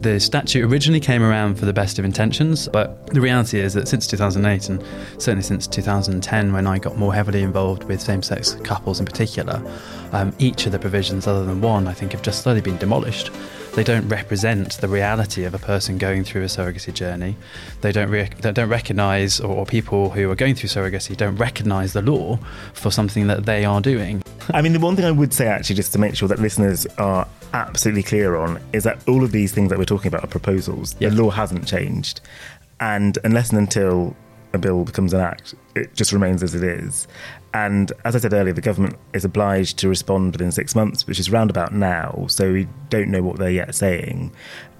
The statute originally came around for the best of intentions, but the reality is that since 2008 and certainly since 2010, when I got more heavily involved with same sex couples in particular, um, each of the provisions, other than one, I think have just slowly been demolished. They don't represent the reality of a person going through a surrogacy journey. They don't, re- they don't recognise, or, or people who are going through surrogacy don't recognise the law for something that they are doing. I mean, the one thing I would say, actually, just to make sure that listeners are absolutely clear on, is that all of these things that we're talking about are proposals. The law hasn't changed. And unless and until a bill becomes an act, it just remains as it is. And as I said earlier, the government is obliged to respond within six months, which is roundabout now. So we don't know what they're yet saying.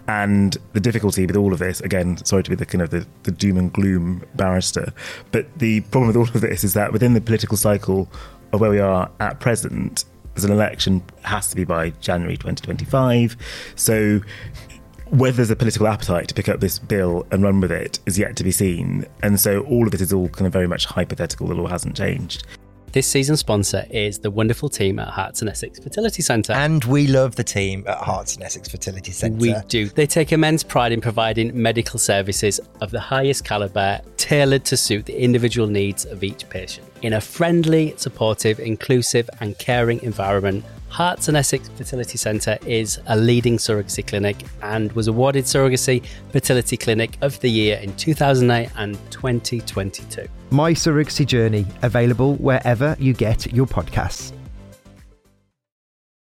And the difficulty with all of this, again, sorry to be the kind of the, the doom and gloom barrister, but the problem with all of this is that within the political cycle of where we are at present, there's an election has to be by January 2025. So whether there's a political appetite to pick up this bill and run with it is yet to be seen. And so all of it is all kind of very much hypothetical. The law hasn't changed. This season's sponsor is the wonderful team at Herts and Essex Fertility Centre. And we love the team at Herts and Essex Fertility Centre. We do. They take immense pride in providing medical services of the highest calibre, tailored to suit the individual needs of each patient. In a friendly, supportive, inclusive, and caring environment, Herts and Essex Fertility Centre is a leading surrogacy clinic and was awarded Surrogacy Fertility Clinic of the Year in 2008 and 2022. My Surrogacy Journey, available wherever you get your podcasts.